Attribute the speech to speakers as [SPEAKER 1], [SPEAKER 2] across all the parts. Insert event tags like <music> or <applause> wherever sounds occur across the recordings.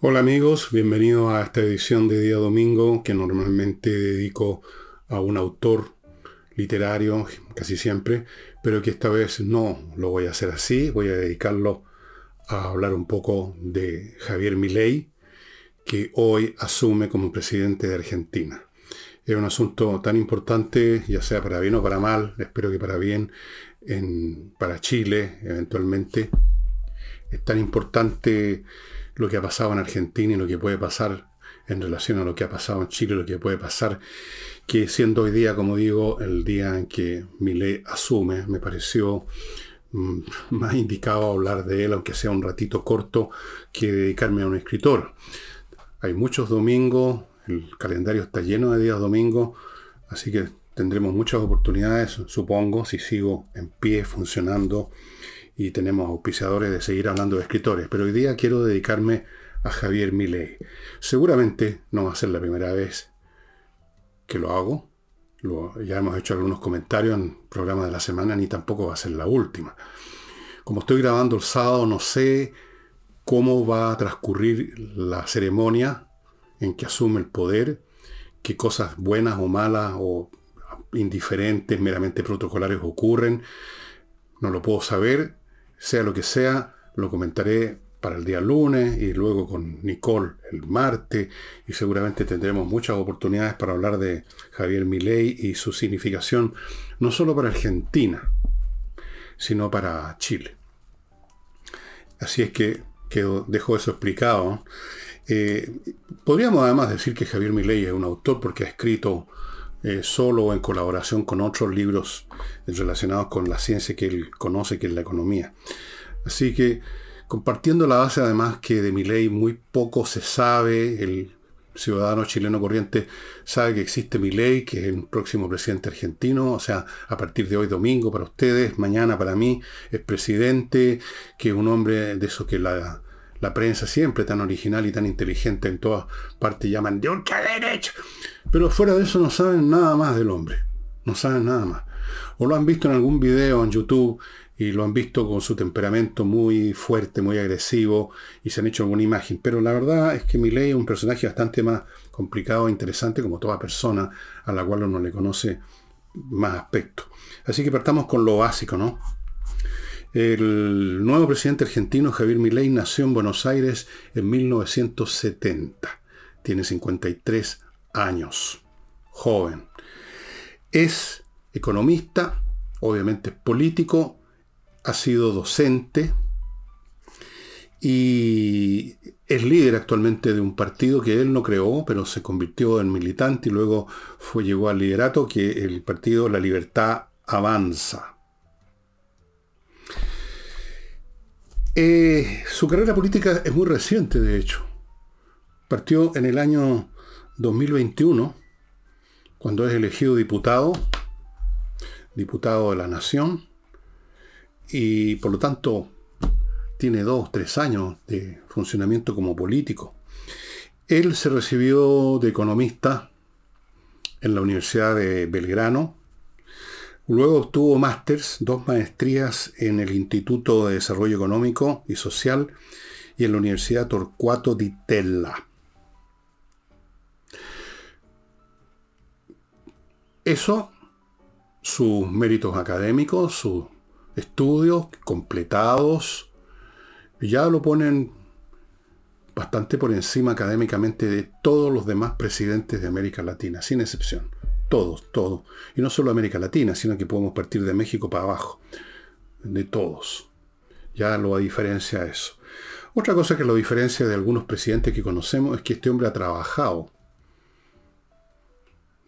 [SPEAKER 1] Hola amigos, bienvenidos a esta edición de día domingo que normalmente dedico a un autor literario, casi siempre, pero que esta vez no lo voy a hacer así, voy a dedicarlo a hablar un poco de Javier Milei, que hoy asume como presidente de Argentina. Es un asunto tan importante, ya sea para bien o para mal, espero que para bien, en, para Chile eventualmente. Es tan importante lo que ha pasado en Argentina y lo que puede pasar en relación a lo que ha pasado en Chile, lo que puede pasar, que siendo hoy día, como digo, el día en que ley asume, me pareció mm, <laughs> más indicado hablar de él, aunque sea un ratito corto, que dedicarme a un escritor. Hay muchos domingos, el calendario está lleno de días domingos, así que tendremos muchas oportunidades, supongo, si sigo en pie, funcionando y tenemos auspiciadores de seguir hablando de escritores, pero hoy día quiero dedicarme a Javier Milei. Seguramente no va a ser la primera vez que lo hago. ya hemos hecho algunos comentarios en programa de la semana, ni tampoco va a ser la última. Como estoy grabando el sábado, no sé cómo va a transcurrir la ceremonia en que asume el poder, qué cosas buenas o malas o indiferentes, meramente protocolares ocurren. No lo puedo saber, sea lo que sea, lo comentaré para el día lunes y luego con Nicole el martes y seguramente tendremos muchas oportunidades para hablar de Javier Milei y su significación no solo para Argentina, sino para Chile. Así es que, dejo eso explicado. Eh, podríamos además decir que Javier Milei es un autor porque ha escrito eh, solo o en colaboración con otros libros relacionados con la ciencia que él conoce, que es la economía. Así que, compartiendo la base además que de mi ley muy poco se sabe, el ciudadano chileno corriente sabe que existe mi ley, que es el próximo presidente argentino, o sea, a partir de hoy domingo para ustedes, mañana para mí, es presidente, que es un hombre de eso que la, la prensa siempre tan original y tan inteligente en todas partes llaman de derecha pero fuera de eso no saben nada más del hombre. No saben nada más. O lo han visto en algún video en YouTube y lo han visto con su temperamento muy fuerte, muy agresivo y se han hecho alguna imagen. Pero la verdad es que Milei es un personaje bastante más complicado e interesante como toda persona a la cual uno le conoce más aspectos. Así que partamos con lo básico, ¿no? El nuevo presidente argentino Javier Milei nació en Buenos Aires en 1970. Tiene 53 años, joven. Es economista, obviamente político, ha sido docente y es líder actualmente de un partido que él no creó, pero se convirtió en militante y luego fue, llegó al liderato, que el partido La Libertad Avanza. Eh, su carrera política es muy reciente, de hecho. Partió en el año 2021, cuando es elegido diputado, diputado de la Nación, y por lo tanto tiene dos, tres años de funcionamiento como político. Él se recibió de economista en la Universidad de Belgrano, luego obtuvo másters, dos maestrías en el Instituto de Desarrollo Económico y Social y en la Universidad Torcuato di Tella. Eso, sus méritos académicos, sus estudios completados, ya lo ponen bastante por encima académicamente de todos los demás presidentes de América Latina, sin excepción. Todos, todos. Y no solo América Latina, sino que podemos partir de México para abajo. De todos. Ya lo diferencia eso. Otra cosa que lo diferencia de algunos presidentes que conocemos es que este hombre ha trabajado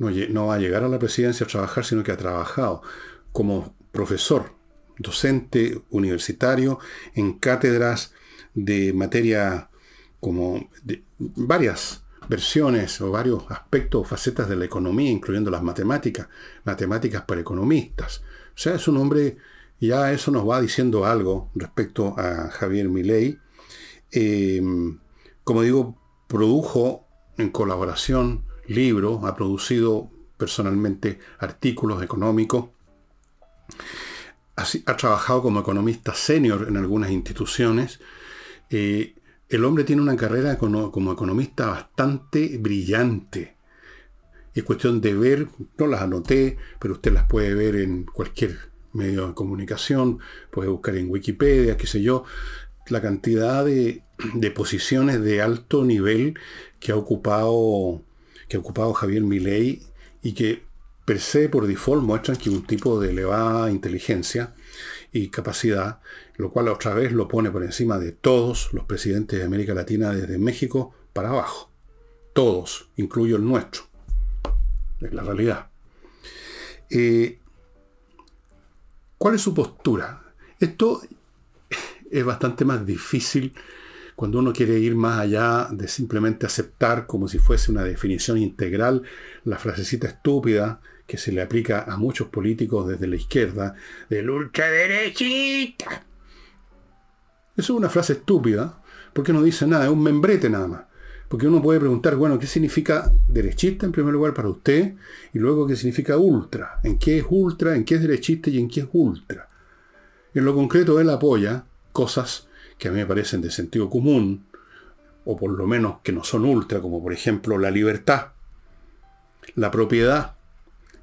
[SPEAKER 1] no, va a llegar a la presidencia a trabajar, sino que ha trabajado como profesor, docente universitario en cátedras de materia como de varias versiones o varios aspectos o facetas de la economía, incluyendo las matemáticas, matemáticas para economistas. O sea, es un hombre, ya eso nos va diciendo algo respecto a Javier Milei. Eh, como digo, produjo en colaboración libros, ha producido personalmente artículos económicos, ha, trabajado como economista senior en algunas instituciones, eh, el hombre tiene una carrera como economista bastante brillante. Es cuestión de ver, no las anoté, pero usted las puede ver en cualquier medio de comunicación, puede buscar en Wikipedia, qué sé yo, la cantidad de, posiciones de alto nivel que ha ocupado, que ha ocupado Javier Milei y que per se por default muestran que un tipo de elevada inteligencia y capacidad, lo cual otra vez lo pone por encima de todos los presidentes de América Latina desde México para abajo. Todos, incluyo el nuestro. Es la realidad. Eh, ¿Cuál es su postura? Esto <laughs> es bastante más difícil cuando uno quiere ir más allá de simplemente aceptar como si fuese una definición integral la frasecita estúpida que se le aplica a muchos políticos desde la izquierda, del ultraderechista. Eso es una frase estúpida, porque no dice nada, es un membrete nada más. Porque uno puede preguntar, bueno, ¿qué significa derechista en primer lugar para usted? Y luego, ¿qué significa ultra? ¿En qué es ultra? ¿En qué es derechista? ¿Y en qué es ultra? En lo concreto, él apoya cosas que a mí me parecen de sentido común, o por lo menos que no son ultra, como por ejemplo la libertad, la propiedad,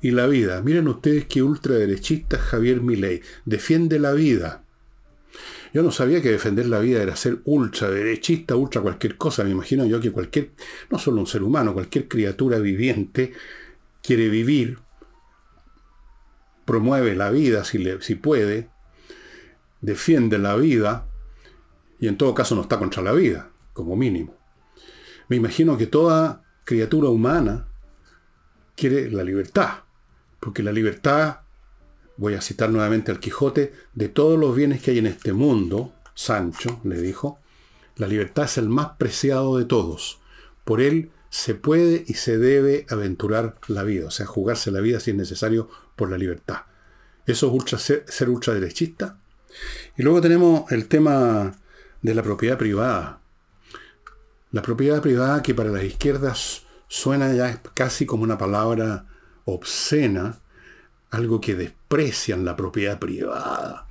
[SPEAKER 1] y la vida. Miren ustedes qué ultraderechista Javier Milei. Defiende la vida. Yo no sabía que defender la vida era ser ultraderechista, ultra cualquier cosa. Me imagino yo que cualquier, no solo un ser humano, cualquier criatura viviente quiere vivir, promueve la vida si, le, si puede, defiende la vida y en todo caso no está contra la vida, como mínimo. Me imagino que toda criatura humana quiere la libertad. Porque la libertad, voy a citar nuevamente al Quijote, de todos los bienes que hay en este mundo, Sancho le dijo, la libertad es el más preciado de todos. Por él se puede y se debe aventurar la vida, o sea, jugarse la vida si es necesario por la libertad. Eso es ultra, ser ultraderechista. Y luego tenemos el tema de la propiedad privada. La propiedad privada que para las izquierdas suena ya casi como una palabra obscena, algo que desprecian la propiedad privada.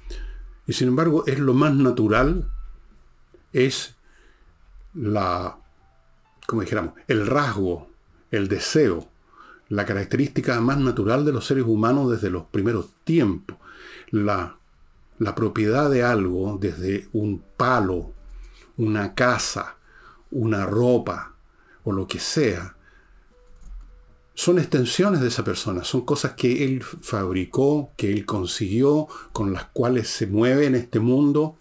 [SPEAKER 1] Y sin embargo es lo más natural, es la, como dijéramos, el rasgo, el deseo, la característica más natural de los seres humanos desde los primeros tiempos. La, la propiedad de algo, desde un palo, una casa, una ropa o lo que sea, son extensiones de esa persona, son cosas que él fabricó, que él consiguió, con las cuales se mueve en este mundo.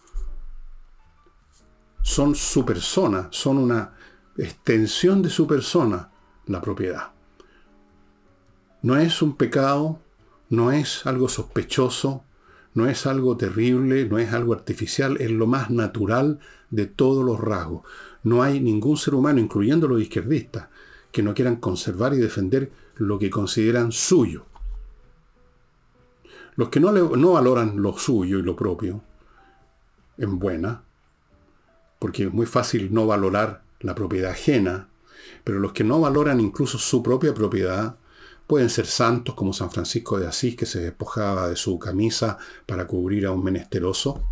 [SPEAKER 1] Son su persona, son una extensión de su persona, la propiedad. No es un pecado, no es algo sospechoso, no es algo terrible, no es algo artificial, es lo más natural de todos los rasgos. No hay ningún ser humano, incluyendo los izquierdistas, que no quieran conservar y defender lo que consideran suyo. Los que no, no valoran lo suyo y lo propio en buena, porque es muy fácil no valorar la propiedad ajena, pero los que no valoran incluso su propia propiedad, pueden ser santos como San Francisco de Asís, que se despojaba de su camisa para cubrir a un menesteroso,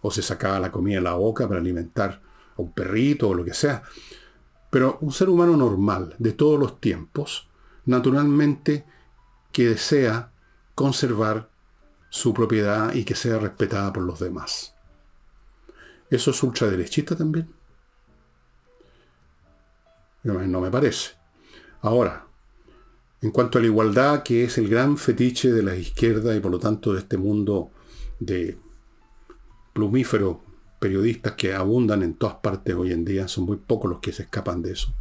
[SPEAKER 1] o se sacaba la comida de la boca para alimentar a un perrito o lo que sea. Pero un ser humano normal de todos los tiempos, naturalmente que desea conservar su propiedad y que sea respetada por los demás. ¿Eso es ultraderechista también? No me parece. Ahora, en cuanto a la igualdad, que es el gran fetiche de la izquierda y por lo tanto de este mundo de plumífero periodistas que abundan en todas partes hoy en día, son muy pocos los que se escapan de eso.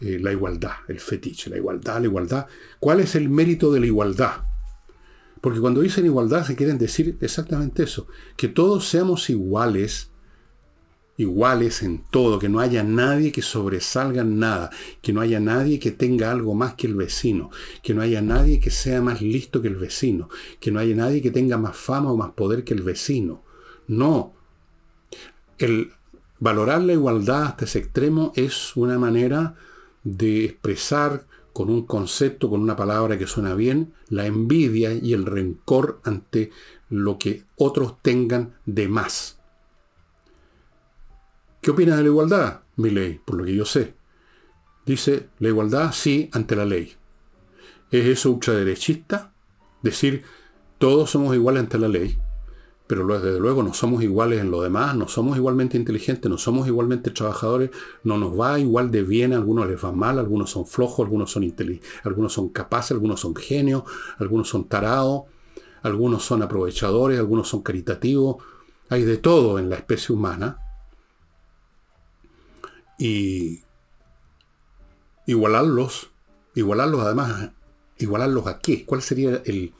[SPEAKER 1] Eh, la igualdad, el fetiche, la igualdad, la igualdad. ¿Cuál es el mérito de la igualdad? Porque cuando dicen igualdad se quieren decir exactamente eso, que todos seamos iguales, iguales en todo, que no haya nadie que sobresalga en nada, que no haya nadie que tenga algo más que el vecino, que no haya nadie que sea más listo que el vecino, que no haya nadie que tenga más fama o más poder que el vecino. No, el valorar la igualdad hasta ese extremo es una manera de expresar con un concepto, con una palabra que suena bien, la envidia y el rencor ante lo que otros tengan de más. ¿Qué opina de la igualdad, mi ley? Por lo que yo sé. Dice, la igualdad sí ante la ley. ¿Es eso ultraderechista? Decir, todos somos iguales ante la ley, pero desde luego no somos iguales en lo demás, no somos igualmente inteligentes, no somos igualmente trabajadores, no nos va igual de bien, a algunos les va mal, algunos son flojos, algunos son algunos son capaces, algunos son genios, algunos son tarados, algunos son aprovechadores, algunos son caritativos, hay de todo en la especie humana. Y igualarlos, igualarlos además, igualarlos a qué? ¿Cuál sería el,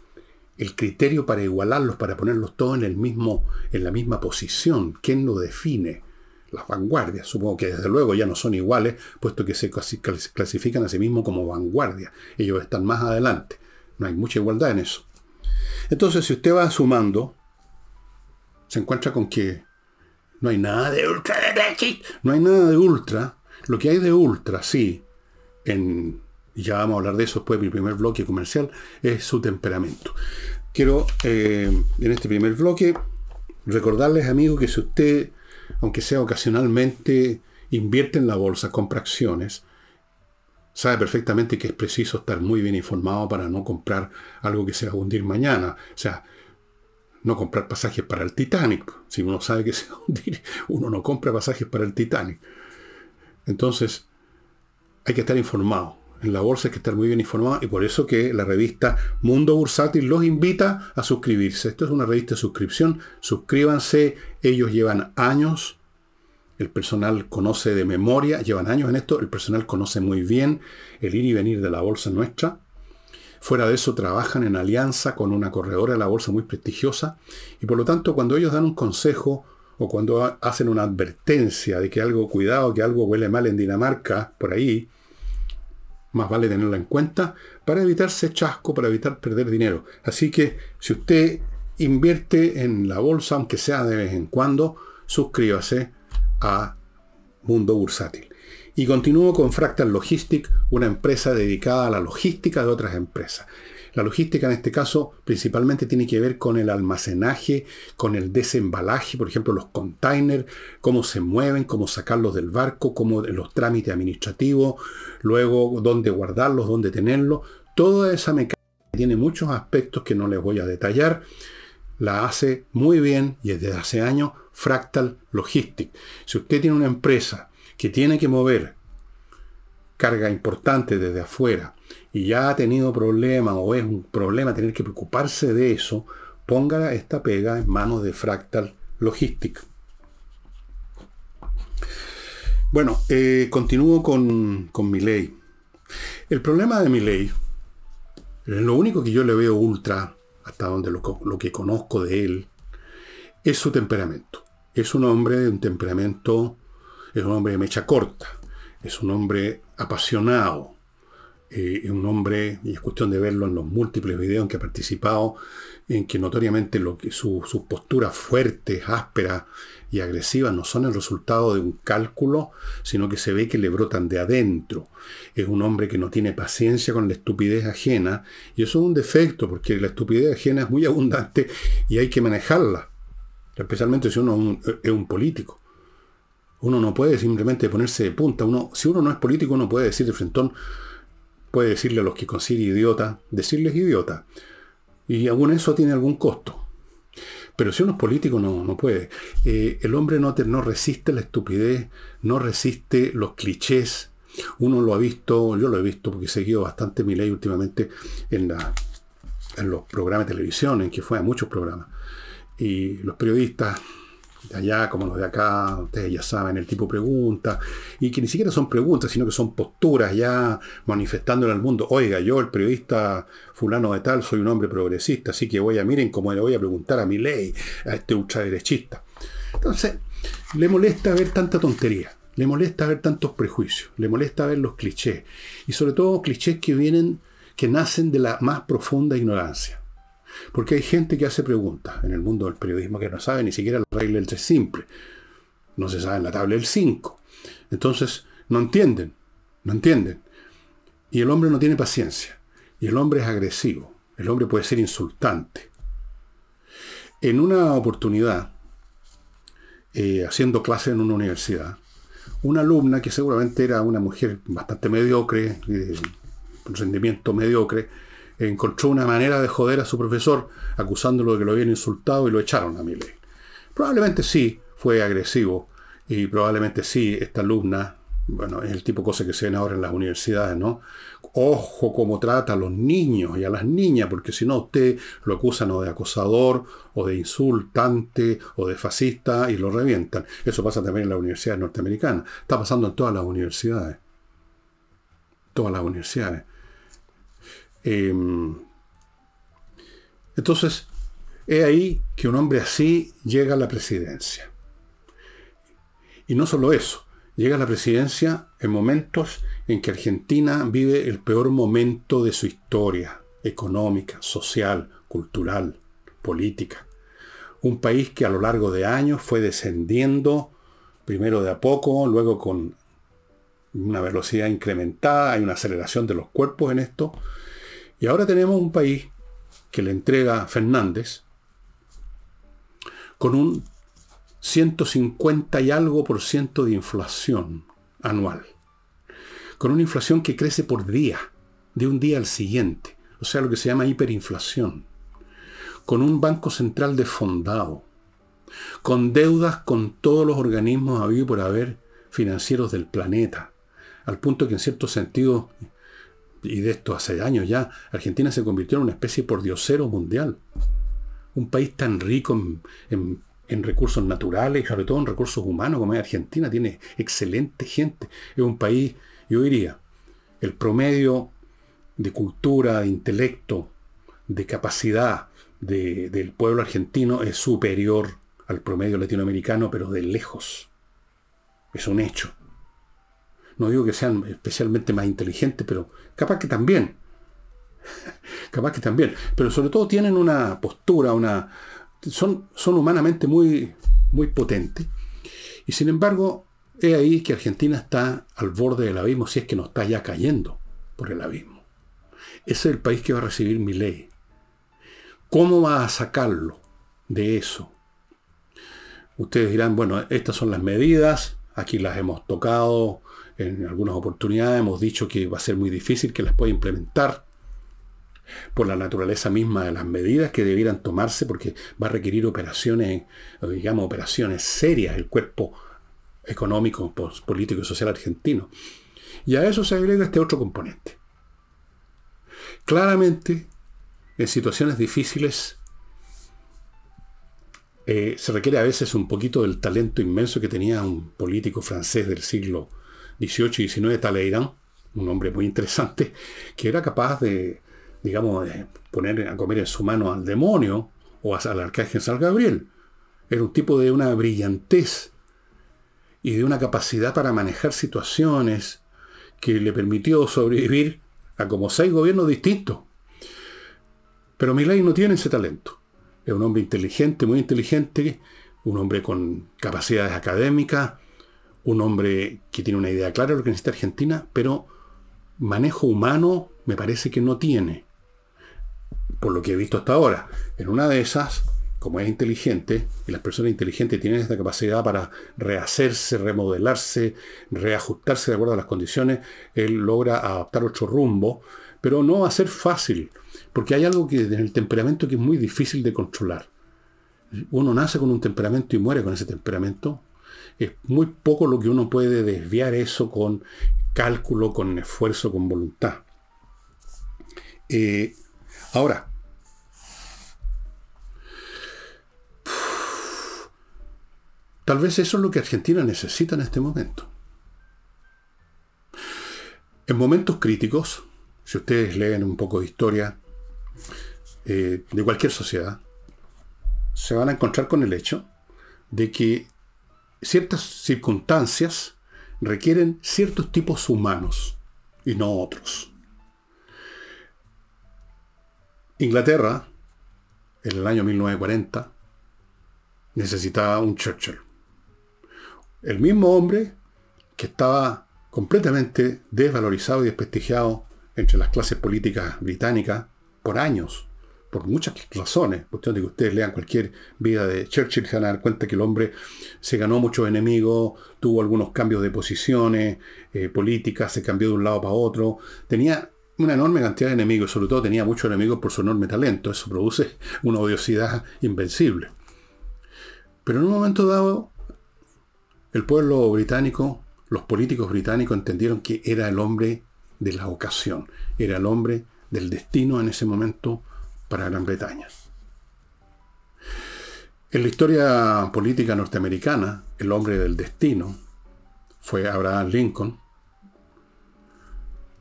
[SPEAKER 1] el criterio para igualarlos, para ponerlos todos en, el mismo, en la misma posición. ¿Quién lo define? Las vanguardias. Supongo que desde luego ya no son iguales, puesto que se clasifican a sí mismos como vanguardia. Ellos están más adelante. No hay mucha igualdad en eso. Entonces, si usted va sumando, se encuentra con que no hay nada de ultra. No hay nada de ultra. Lo que hay de ultra, sí, en ya vamos a hablar de eso después de mi primer bloque comercial, es su temperamento. Quiero, eh, en este primer bloque, recordarles, amigos, que si usted, aunque sea ocasionalmente, invierte en la bolsa, compra acciones, sabe perfectamente que es preciso estar muy bien informado para no comprar algo que se va a hundir mañana. O sea, no comprar pasajes para el Titanic. Si uno sabe que se va hundir, <laughs> uno no compra pasajes para el Titanic. Entonces, hay que estar informado en la bolsa hay que estar muy bien informado y por eso que la revista Mundo Bursátil los invita a suscribirse. Esto es una revista de suscripción. Suscríbanse. Ellos llevan años. El personal conoce de memoria. Llevan años en esto. El personal conoce muy bien el ir y venir de la bolsa nuestra. Fuera de eso, trabajan en alianza con una corredora de la bolsa muy prestigiosa. Y por lo tanto, cuando ellos dan un consejo o cuando hacen una advertencia de que algo, cuidado, que algo huele mal en Dinamarca, por ahí, más vale tenerla en cuenta para evitarse chasco, para evitar perder dinero. Así que si usted invierte en la bolsa, aunque sea de vez en cuando, suscríbase a Mundo Bursátil. Y continúo con Fractal Logistic, una empresa dedicada a la logística de otras empresas. La logística en este caso principalmente tiene que ver con el almacenaje, con el desembalaje, por ejemplo, los containers, cómo se mueven, cómo sacarlos del barco, cómo los trámites administrativos, luego dónde guardarlos, dónde tenerlos. Toda esa mecánica tiene muchos aspectos que no les voy a detallar. La hace muy bien y desde hace años Fractal Logistic. Si usted tiene una empresa que tiene que mover carga importante desde afuera y ya ha tenido problemas o es un problema tener que preocuparse de eso, ponga esta pega en manos de Fractal Logistic. Bueno, eh, continúo con, mi ley. El problema de mi ley, lo único que yo le veo ultra, hasta donde lo, lo que conozco de él, es su temperamento. Es un hombre de un temperamento, es un hombre de mecha corta, es un hombre apasionado, es un hombre, y es cuestión de verlo en los múltiples videos en que ha participado, en que notoriamente sus posturas fuertes, ásperas y agresivas no son el resultado de un cálculo, sino que se ve que le brotan de adentro. Es un hombre que no tiene paciencia con la estupidez ajena, y eso es un defecto, porque la estupidez ajena es muy abundante y hay que manejarla, especialmente si uno es un político. Uno no puede simplemente ponerse de punta. Uno, si uno no es político, uno puede decir de frentón, puede decirle a los que consigue idiota, decirles idiota. Y aún eso tiene algún costo. Pero si uno es político no, no puede. Eh, el hombre no, no resiste la estupidez, no resiste los clichés. Uno lo ha visto, yo lo he visto porque he seguido bastante mi ley últimamente en, la, en los programas de televisión, en que fue a muchos programas. Y los periodistas de allá como los de acá, ustedes ya saben, el tipo pregunta, y que ni siquiera son preguntas, sino que son posturas ya manifestándole al mundo, oiga, yo el periodista fulano de tal soy un hombre progresista, así que voy a, miren cómo le voy a preguntar a mi ley, a este ultraderechista. Entonces, le molesta ver tanta tontería, le molesta ver tantos prejuicios, le molesta ver los clichés, y sobre todo clichés que vienen, que nacen de la más profunda ignorancia. Porque hay gente que hace preguntas en el mundo del periodismo que no sabe ni siquiera la regla del 3 simple. No se sabe en la tabla del 5. Entonces, no entienden, no entienden. Y el hombre no tiene paciencia. Y el hombre es agresivo. El hombre puede ser insultante. En una oportunidad, eh, haciendo clase en una universidad, una alumna que seguramente era una mujer bastante mediocre, de un rendimiento mediocre, encontró una manera de joder a su profesor acusándolo de que lo habían insultado y lo echaron a Milley. Probablemente sí fue agresivo y probablemente sí esta alumna, bueno, es el tipo de cosas que se ven ahora en las universidades, ¿no? Ojo cómo trata a los niños y a las niñas, porque si no usted lo acusan o de acosador, o de insultante, o de fascista y lo revientan. Eso pasa también en las universidades norteamericanas. Está pasando en todas las universidades. Todas las universidades. Em, entonces, es ahí que un hombre así llega a la presidencia. Y no solo eso, llega a la presidencia en momentos en que Argentina vive el peor momento de su historia económica, social, cultural, política. Un país que a lo largo de años fue descendiendo, primero de a poco, luego con una velocidad incrementada, hay una aceleración de los cuerpos en esto, y ahora tenemos un país que le entrega Fernández con un 150 y algo por ciento de inflación anual. Con una inflación que crece por día, de un día al siguiente. O sea, lo que se llama hiperinflación. Con un banco central desfondado. Con deudas con todos los organismos habido por haber financieros del planeta. Al punto que en cierto sentido y de esto hace años ya, Argentina se convirtió en una especie de pordiosero mundial. Un país tan rico en, recursos naturales y sobre todo en recursos humanos como es Argentina, tiene excelente gente. Es un país, yo diría, el promedio de cultura, de intelecto, de capacidad del pueblo argentino es superior al promedio latinoamericano, pero de lejos. Es un hecho. No digo que sean especialmente más inteligentes, pero capaz que también. <laughs> capaz que también. Pero sobre todo tienen una postura, una. Son, son humanamente muy, muy potentes. Y sin embargo, es ahí que Argentina está al borde del abismo, si es que no está ya cayendo por el abismo. Ese es el país que va a recibir mi ley. ¿Cómo va a sacarlo de eso? Ustedes dirán, bueno, estas son las medidas, aquí las hemos tocado, en algunas oportunidades hemos dicho que va a ser muy difícil que las pueda implementar por la naturaleza misma de las medidas que debieran tomarse, porque va a requerir operaciones, digamos, operaciones serias, el cuerpo económico, político y social argentino. Y a eso se agrega este otro componente. Claramente, en situaciones difíciles, eh, se requiere a veces un poquito del talento inmenso que tenía un político francés del siglo 18 y 19 Talleyrand, un hombre muy interesante, que era capaz de, digamos, poner a comer en su mano al demonio o al arcángel San Gabriel. Era un tipo de una brillantez y de una capacidad para manejar situaciones que le permitió sobrevivir a como seis gobiernos distintos. Pero Milay no tiene ese talento. Es un hombre inteligente, muy inteligente, un hombre con capacidades académicas, un hombre que tiene una idea clara de lo que necesita Argentina, pero manejo humano me parece que no tiene. Por lo que he visto hasta ahora. En una de esas, como es inteligente, y las personas inteligentes tienen esta capacidad para rehacerse, remodelarse, reajustarse de acuerdo a las condiciones, él logra adaptar otro rumbo, pero no va a ser fácil, porque hay algo que en el temperamento que es muy difícil de controlar. Uno nace con un temperamento y muere con ese temperamento, es muy poco lo que uno puede desviar eso con cálculo, con esfuerzo, con voluntad. Eh, ahora, tal vez eso es lo que Argentina necesita en este momento. En momentos críticos, si ustedes leen un poco de historia eh, de cualquier sociedad, se van a encontrar con el hecho de que ciertas circunstancias requieren ciertos tipos humanos y no otros. Inglaterra, en el año 1940, necesitaba un Churchill. El mismo hombre que estaba completamente desvalorizado y desprestigiado entre las clases políticas británicas por años, por muchas razones. Cuestión de que ustedes lean cualquier vida de Churchill, se van a dar cuenta que el hombre se ganó muchos enemigos, tuvo algunos cambios de posiciones eh, políticas, se cambió de un lado para otro. Tenía una enorme cantidad de enemigos, sobre todo tenía muchos enemigos por su enorme talento. Eso produce <laughs> una odiosidad invencible. Pero en un momento dado, el pueblo británico, los políticos británicos entendieron que era el hombre de la ocasión, era el hombre del destino en ese momento para Gran Bretaña. En la historia política norteamericana, el hombre del destino fue Abraham Lincoln,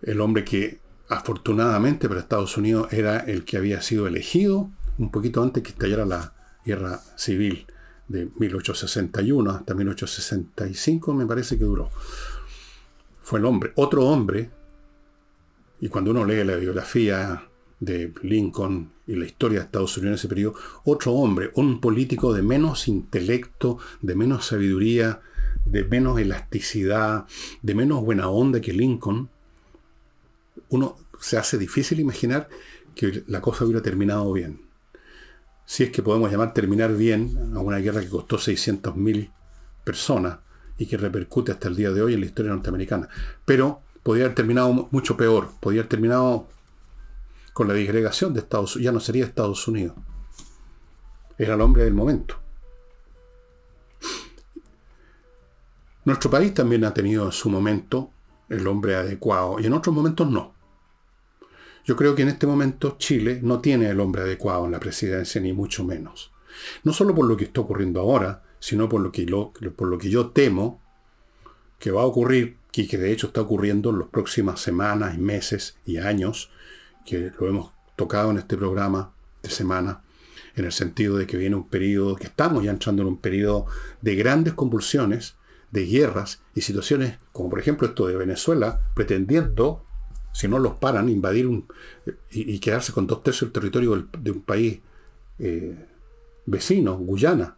[SPEAKER 1] el hombre que afortunadamente para Estados Unidos era el que había sido elegido un poquito antes que estallara la guerra civil de 1861 hasta 1865 me parece que duró. Fue el hombre, otro hombre, y cuando uno lee la biografía de Lincoln y la historia de Estados Unidos en ese periodo, otro hombre, un político de menos intelecto, de menos sabiduría, de menos elasticidad, de menos buena onda que Lincoln, uno se hace difícil imaginar que la cosa hubiera terminado bien. Si es que podemos llamar terminar bien a una guerra que costó 600.000 personas y que repercute hasta el día de hoy en la historia norteamericana. Pero podría haber terminado mucho peor, podría haber terminado con la disgregación de Estados Unidos, ya no sería Estados Unidos. Era el hombre del momento. Nuestro país también ha tenido en su momento el hombre adecuado y en otros momentos no. Yo creo que en este momento Chile no tiene el hombre adecuado en la presidencia, ni mucho menos. No solo por lo que está ocurriendo ahora, sino por lo que, por lo que yo temo que va a ocurrir, y que de hecho está ocurriendo en las próximas semanas, meses y años, que lo hemos tocado en este programa de semana, en el sentido de que viene un periodo, que estamos ya entrando en un periodo de grandes convulsiones, de guerras y situaciones como por ejemplo esto de Venezuela, pretendiendo, si no los paran, invadir un, y, quedarse con dos tercios del territorio de un país eh, vecino, Guyana.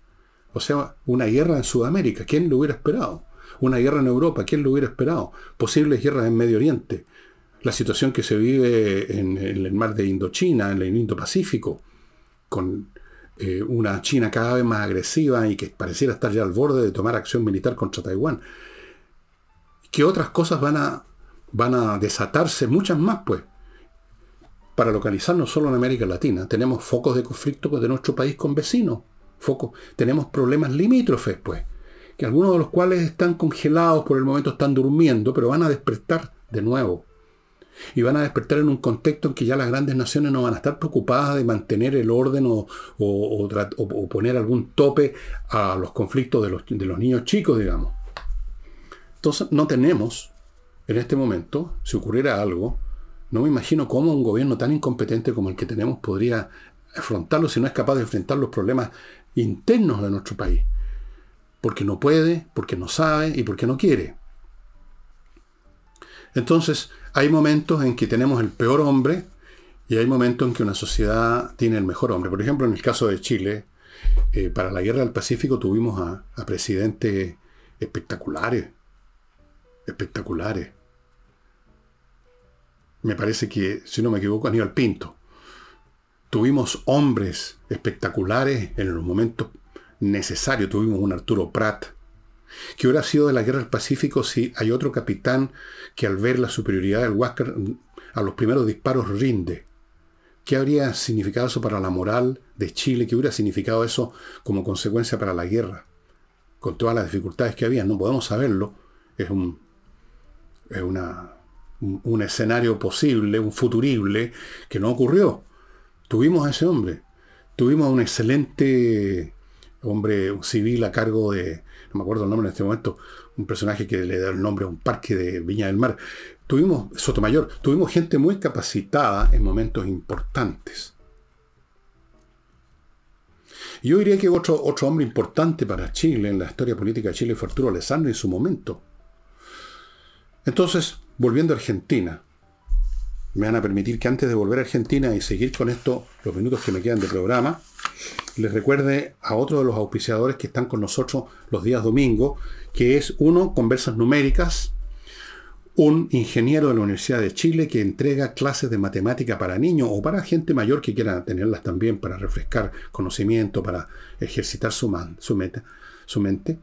[SPEAKER 1] O sea, una guerra en Sudamérica, ¿quién lo hubiera esperado? Una guerra en Europa, ¿quién lo hubiera esperado? Posibles guerras en Medio Oriente la situación que se vive en, el mar de Indochina, en el Indo-Pacífico, con eh, una China cada vez más agresiva y que pareciera estar ya al borde de tomar acción militar contra Taiwán. ¿Qué otras cosas van a, van a desatarse? Muchas más, pues. Para localizarnos solo en América Latina, tenemos focos de conflicto de nuestro país con vecinos. Focos. Tenemos problemas limítrofes, pues. Que algunos de los cuales están congelados por el momento, están durmiendo, pero van a despertar de nuevo. Y van a despertar en un contexto en que ya las grandes naciones no van a estar preocupadas de mantener el orden o, poner algún tope a los conflictos de los, de los niños chicos, digamos. Entonces no tenemos, en este momento, si ocurriera algo, no me imagino cómo un gobierno tan incompetente como el que tenemos podría afrontarlo si no es capaz de enfrentar los problemas internos de nuestro país. Porque no puede, porque no sabe y porque no quiere. Entonces, hay momentos en que tenemos el peor hombre y hay momentos en que una sociedad tiene el mejor hombre. Por ejemplo, en el caso de Chile, eh, para la guerra del Pacífico tuvimos a, presidentes espectaculares. Espectaculares. Me parece que, si no me equivoco, Aníbal Pinto. Tuvimos hombres espectaculares en los momentos necesarios. Tuvimos un Arturo Prat, ¿Qué hubiera sido de la guerra del Pacífico si hay otro capitán que al ver la superioridad del Huáscar a los primeros disparos rinde? ¿Qué habría significado eso para la moral de Chile? ¿Qué hubiera significado eso como consecuencia para la guerra? Con todas las dificultades que había, no podemos saberlo. Es un, es una, un escenario posible, un futurible, que no ocurrió. Tuvimos a ese hombre. Tuvimos a un excelente hombre civil a cargo de, no me acuerdo el nombre en este momento, un personaje que le da el nombre a un parque de Viña del Mar. Tuvimos, Sotomayor, tuvimos gente muy capacitada en momentos importantes. Yo diría que otro, otro hombre importante para Chile, en la historia política de Chile, fue Arturo Alessandro en su momento. Entonces, volviendo a Argentina, me van a permitir que antes de volver a Argentina y seguir con esto, los minutos que me quedan de programa, les recuerde a otro de los auspiciadores que están con nosotros los días domingos, que es uno, conversas numéricas, un ingeniero de la Universidad de Chile que entrega clases de matemática para niños o para gente mayor que quiera tenerlas también para refrescar conocimiento, para ejercitar su, su, meta, su mente.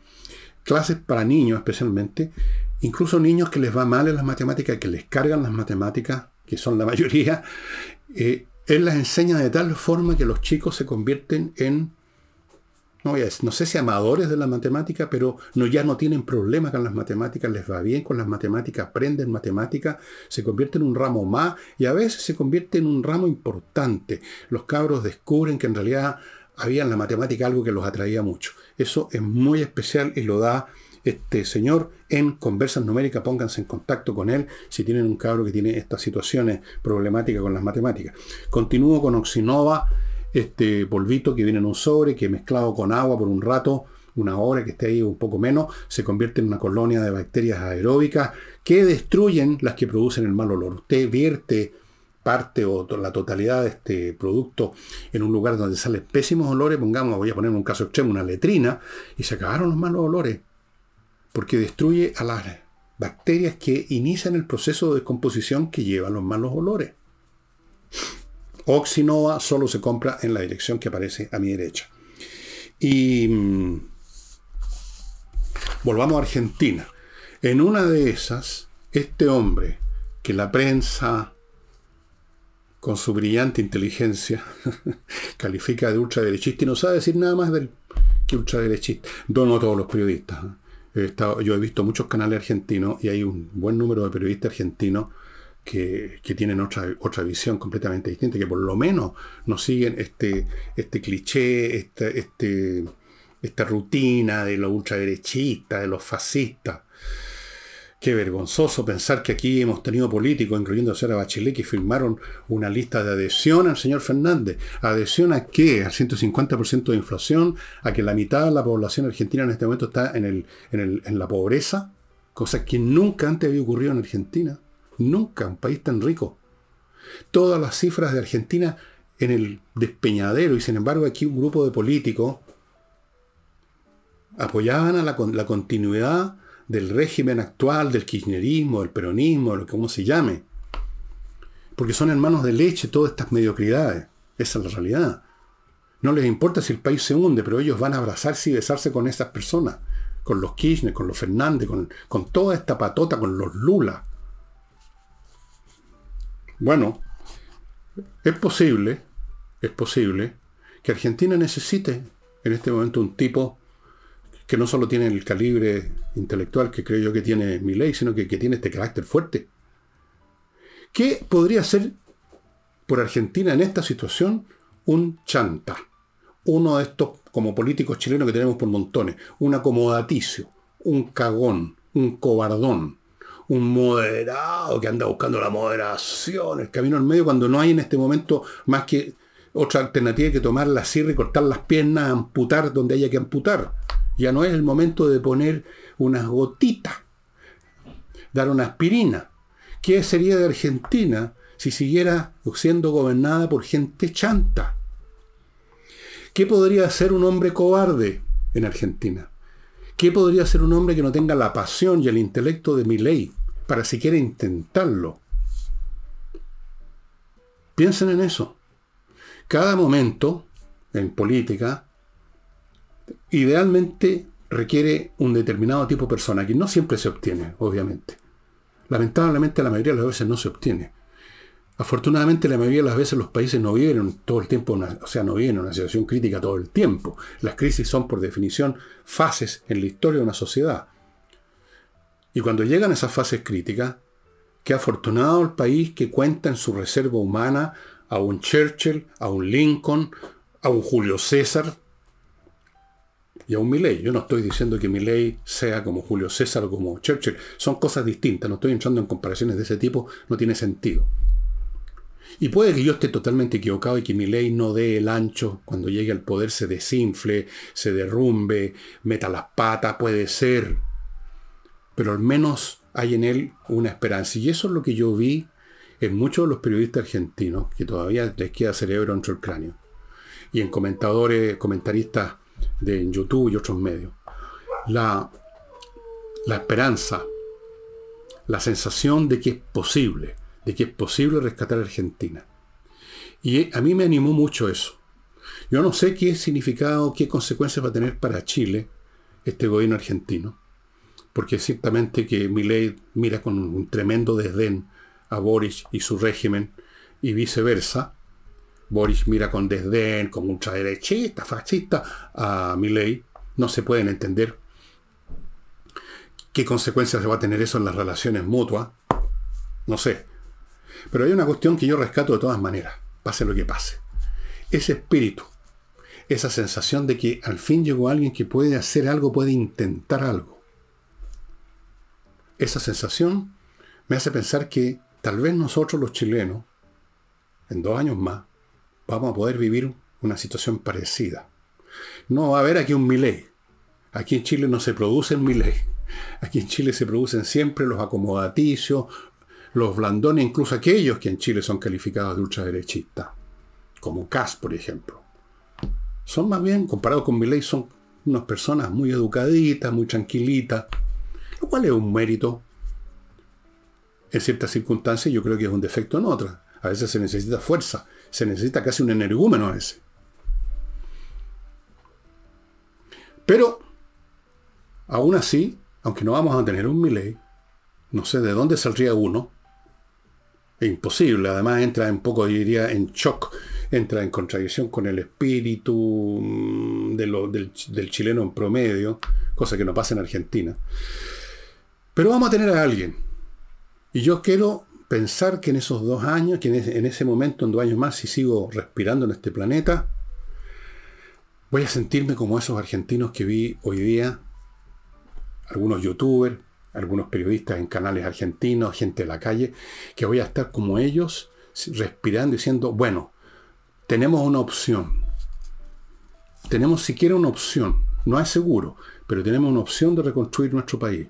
[SPEAKER 1] Clases para niños especialmente, incluso niños que les va mal en las matemáticas, que les cargan las matemáticas, que son la mayoría, eh, él las enseña de tal forma que los chicos se convierten en no, no sé si amadores de la matemática, pero no, ya no tienen problemas con las matemáticas, les va bien con las matemáticas, aprenden matemáticas, se convierte en un ramo más y a veces se convierte en un ramo importante. Los cabros descubren que en realidad había en la matemática algo que los atraía mucho. Eso es muy especial y lo da este señor en Conversas Numéricas. Pónganse en contacto con él si tienen un cabro que tiene estas situaciones problemáticas con las matemáticas. Continúo con Oxinova este polvito que viene en un sobre, que mezclado con agua por un rato, una hora que esté ahí un poco menos, se convierte en una colonia de bacterias aeróbicas que destruyen las que producen el mal olor. Usted vierte parte o la totalidad de este producto en un lugar donde salen pésimos olores, pongamos, voy a poner un caso extremo, una letrina, y se acabaron los malos olores, porque destruye a las bacterias que inician el proceso de descomposición que llevan los malos olores. Oxinova solo se compra en la dirección que aparece a mi derecha. Y mm, volvamos a Argentina. En una de esas, este hombre que la prensa, con su brillante inteligencia, <laughs> califica de ultraderechista y no sabe decir nada más del que ultraderechista. No, no todos los periodistas. ¿eh? Yo he visto muchos canales argentinos y hay un buen número de periodistas argentinos que, tienen otra, otra visión completamente distinta, que por lo menos no siguen este, este cliché, este, este, esta rutina de los ultraderechistas, de los fascistas. Qué vergonzoso pensar que aquí hemos tenido políticos, incluyendo a Sara Bachelet, que firmaron una lista de adhesión al señor Fernández. ¿Adhesión a qué? Al 150% de inflación, a que la mitad de la población argentina en este momento está en, el, en la pobreza, cosa que nunca antes había ocurrido en Argentina. Nunca un país tan rico. Todas las cifras de Argentina en el despeñadero y sin embargo aquí un grupo de políticos apoyaban a la, continuidad del régimen actual, del kirchnerismo, del peronismo, lo que como se llame. Porque son hermanos de leche todas estas mediocridades. Esa es la realidad. No les importa si el país se hunde, pero ellos van a abrazarse y besarse con esas personas. Con los Kirchner, con los Fernández, con, con toda esta patota, con los Lula. Bueno, es posible, es posible que Argentina necesite en este momento un tipo que no solo tiene el calibre intelectual que creo yo que tiene mi ley, sino que, que tiene este carácter fuerte. ¿Qué podría ser por Argentina en esta situación un chanta? Uno de estos como políticos chilenos que tenemos por montones, un acomodaticio, un cagón, un cobardón un moderado que anda buscando la moderación, el camino al medio, cuando no hay en este momento más que otra alternativa que tomar la sierra y cortar las piernas, amputar donde haya que amputar. Ya no es el momento de poner unas gotitas, dar una aspirina. ¿Qué sería de Argentina si siguiera siendo gobernada por gente chanta? ¿Qué podría ser un hombre cobarde en Argentina? ¿Qué podría ser un hombre que no tenga la pasión y el intelecto de mi ley? para siquiera intentarlo. Piensen en eso. Cada momento en política idealmente requiere un determinado tipo de persona, que no siempre se obtiene, obviamente. Lamentablemente la mayoría de las veces no se obtiene. Afortunadamente la mayoría de las veces los países no viven todo el tiempo, o sea, no viven en una situación crítica todo el tiempo. Las crisis son por definición fases en la historia de una sociedad. Y cuando llegan esas fases críticas, qué afortunado el país que cuenta en su reserva humana a un Churchill, a un Lincoln, a un Julio César y a un Milley. Yo no estoy diciendo que Milley sea como Julio César o como Churchill. Son cosas distintas. No estoy entrando en comparaciones de ese tipo. No tiene sentido. Y puede que yo esté totalmente equivocado y que mi ley no dé el ancho cuando llegue al poder, se desinfle, se derrumbe, meta las patas, puede ser pero al menos hay en él una esperanza. Y eso es lo que yo vi en muchos de los periodistas argentinos, que todavía les queda cerebro entre el cráneo, y en comentadores, comentaristas de YouTube y otros medios. La, la esperanza, la sensación de que es posible, de que es posible rescatar a Argentina. Y a mí me animó mucho eso. Yo no sé qué significado, qué consecuencias va a tener para Chile este gobierno argentino, porque ciertamente que Milei mira con un tremendo desdén a Boris y su régimen y viceversa. Boris mira con desdén, como ultraderechista, fascista a Milei. No se pueden entender qué consecuencias va a tener eso en las relaciones mutuas. No sé. Pero hay una cuestión que yo rescato de todas maneras, pase lo que pase. Ese espíritu, esa sensación de que al fin llegó alguien que puede hacer algo, puede intentar algo. Esa sensación me hace pensar que tal vez nosotros los chilenos, en dos años más, vamos a poder vivir una situación parecida. No va a haber aquí un Milei. Aquí en Chile no se produce el Milei. Aquí en Chile se producen siempre los acomodaticios, los blandones, incluso aquellos que en Chile son calificados de ultraderechistas, como Cas, por ejemplo. Son más bien, comparados con Milei, son unas personas muy educaditas, muy tranquilitas, lo cual es un mérito. En ciertas circunstancias yo creo que es un defecto en otras. A veces se necesita fuerza, se necesita casi un energúmeno a ese. Pero, aún así, aunque no vamos a tener un Milei, no sé de dónde saldría uno. Es imposible, además entra un poco, diría, en shock, entra en contradicción con el espíritu mm, del, del, chileno en promedio, cosa que no pasa en Argentina. Pero vamos a tener a alguien. Y yo quiero pensar que en esos dos años, que en ese momento, en dos años más, si sigo respirando en este planeta, voy a sentirme como esos argentinos que vi hoy día algunos youtubers, algunos periodistas en canales argentinos, gente de la calle, que voy a estar como ellos, respirando, diciendo, bueno, tenemos una opción. Tenemos siquiera una opción. No es seguro, pero tenemos una opción de reconstruir nuestro país.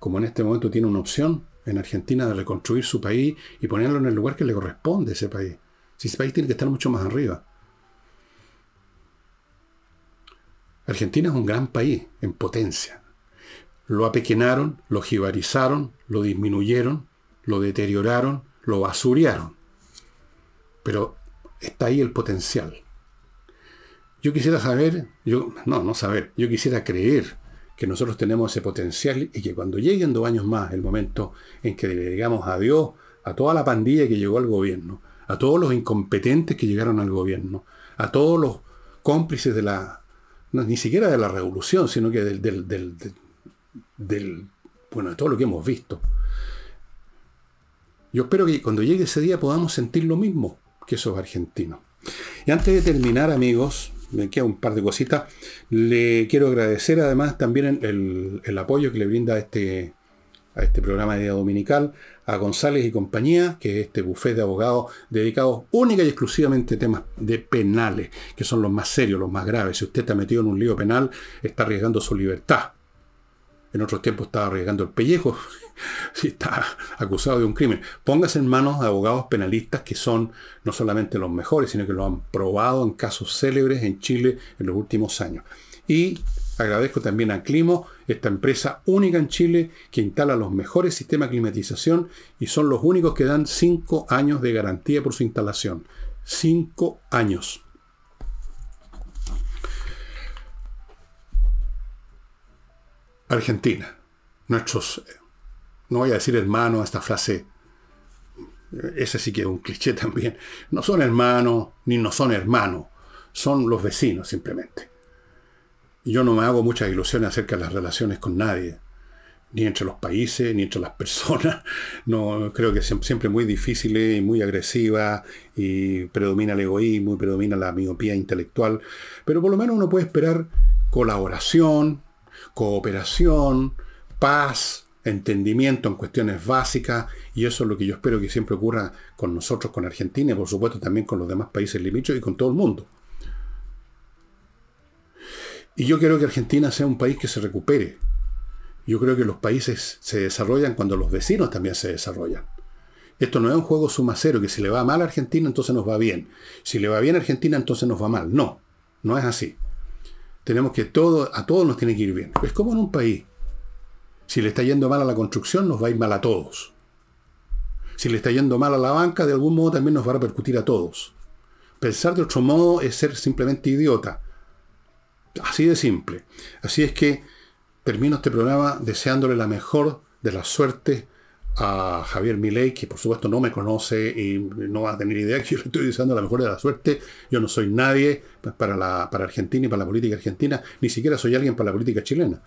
[SPEAKER 1] Como en este momento tiene una opción en Argentina de reconstruir su país y ponerlo en el lugar que le corresponde a ese país. Si ese país tiene que estar mucho más arriba. Argentina es un gran país en potencia lo apequenaron, lo jibarizaron, lo disminuyeron, lo deterioraron, lo basuriaron. Pero está ahí el potencial. Yo quisiera saber, yo, no, no saber, yo quisiera creer que nosotros tenemos ese potencial y que cuando lleguen dos años más, el momento en que le digamos adiós a toda la pandilla que llegó al gobierno, a todos los incompetentes que llegaron al gobierno, a todos los cómplices de la, no, ni siquiera de la revolución, sino que del, del, del, bueno, de todo lo que hemos visto. Yo espero que cuando llegue ese día podamos sentir lo mismo que esos argentinos. Y antes de terminar, amigos, me queda un par de cositas. Le quiero agradecer además también el, apoyo que le brinda a este, a este programa de día dominical a González y compañía, que es este bufete de abogados dedicados única y exclusivamente a temas de penales, que son los más serios, los más graves. Si usted está metido en un lío penal, está arriesgando su libertad en otros tiempos estaba arriesgando el pellejo <laughs> si está acusado de un crimen. Póngase en manos de abogados penalistas que son no solamente los mejores, sino que lo han probado en casos célebres en Chile en los últimos años. Y agradezco también a Climo, esta empresa única en Chile que instala los mejores sistemas de climatización y son los únicos que dan cinco años de garantía por su instalación. Cinco años. Argentina. Nuestros, no voy a decir hermanos, esta frase, ese sí que es un cliché <laughs> también. No son hermanos, ni no son hermanos, son los vecinos simplemente. Yo no me hago muchas ilusiones acerca de las relaciones con nadie, ni entre los países, ni entre las <laughs> personas. No, creo que siempre muy difícil y muy agresiva, y predomina el egoísmo, y predomina la miopía intelectual. Pero por lo menos uno puede esperar colaboración, cooperación, paz, entendimiento en cuestiones básicas, y eso es lo que yo espero que siempre ocurra con nosotros, con Argentina y por supuesto también con los demás países limítrofes y con todo el mundo. Y yo quiero que Argentina sea un país que se recupere. Yo creo que los países se desarrollan cuando los vecinos también se desarrollan. Esto no es un juego suma cero, que si le va mal a Argentina, entonces nos va bien. Si le va bien a Argentina, entonces nos va mal. No, no es así tenemos que todo, a todos nos tiene que ir bien. Es como en un país. Si le está yendo mal a la construcción, nos va a ir mal a todos. Si le está yendo mal a la banca, de algún modo también nos va a repercutir a todos. Pensar de otro modo es ser simplemente idiota. Así de simple. Así es que termino este programa deseándole la mejor de las suertes a Javier Milei, que por supuesto no me conoce y no va a tener idea que yo le estoy deseando la mejor de la suerte. Yo no soy nadie para, la, para Argentina y para la política argentina, ni siquiera soy alguien para la política chilena.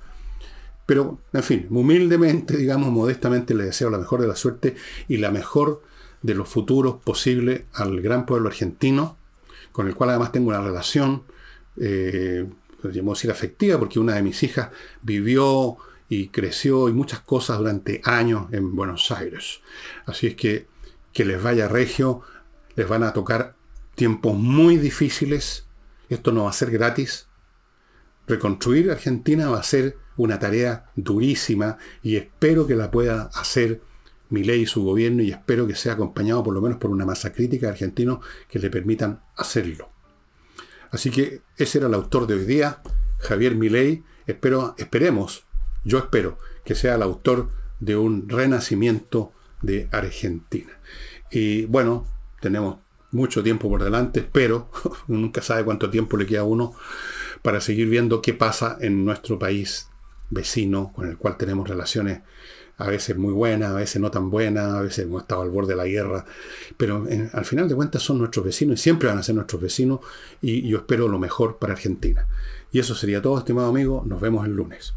[SPEAKER 1] Pero, en fin, humildemente, digamos, modestamente le deseo la mejor de la suerte y la mejor de los futuros posible al gran pueblo argentino, con el cual además tengo una relación, eh, decir, afectiva, porque una de mis hijas vivió y creció y muchas cosas durante años en Buenos Aires. Así es que que les vaya regio, les van a tocar tiempos muy difíciles. Esto no va a ser gratis. Reconstruir Argentina va a ser una tarea durísima y espero que la pueda hacer mi ley y su gobierno y espero que sea acompañado por lo menos por una masa crítica de argentinos que le permitan hacerlo. Así que ese era el autor de hoy día, Javier Milei. Espero, esperemos yo espero que sea el autor de un renacimiento de Argentina. Y bueno, tenemos mucho tiempo por delante, pero <laughs> nunca sabe cuánto tiempo le queda a uno para seguir viendo qué pasa en nuestro país vecino, con el cual tenemos relaciones a veces muy buenas, a veces no tan buenas, a veces hemos estado al borde de la guerra, pero al final de cuentas son nuestros vecinos y siempre van a ser nuestros vecinos y yo espero lo mejor para Argentina. Y eso sería todo, estimado amigo, nos vemos el lunes.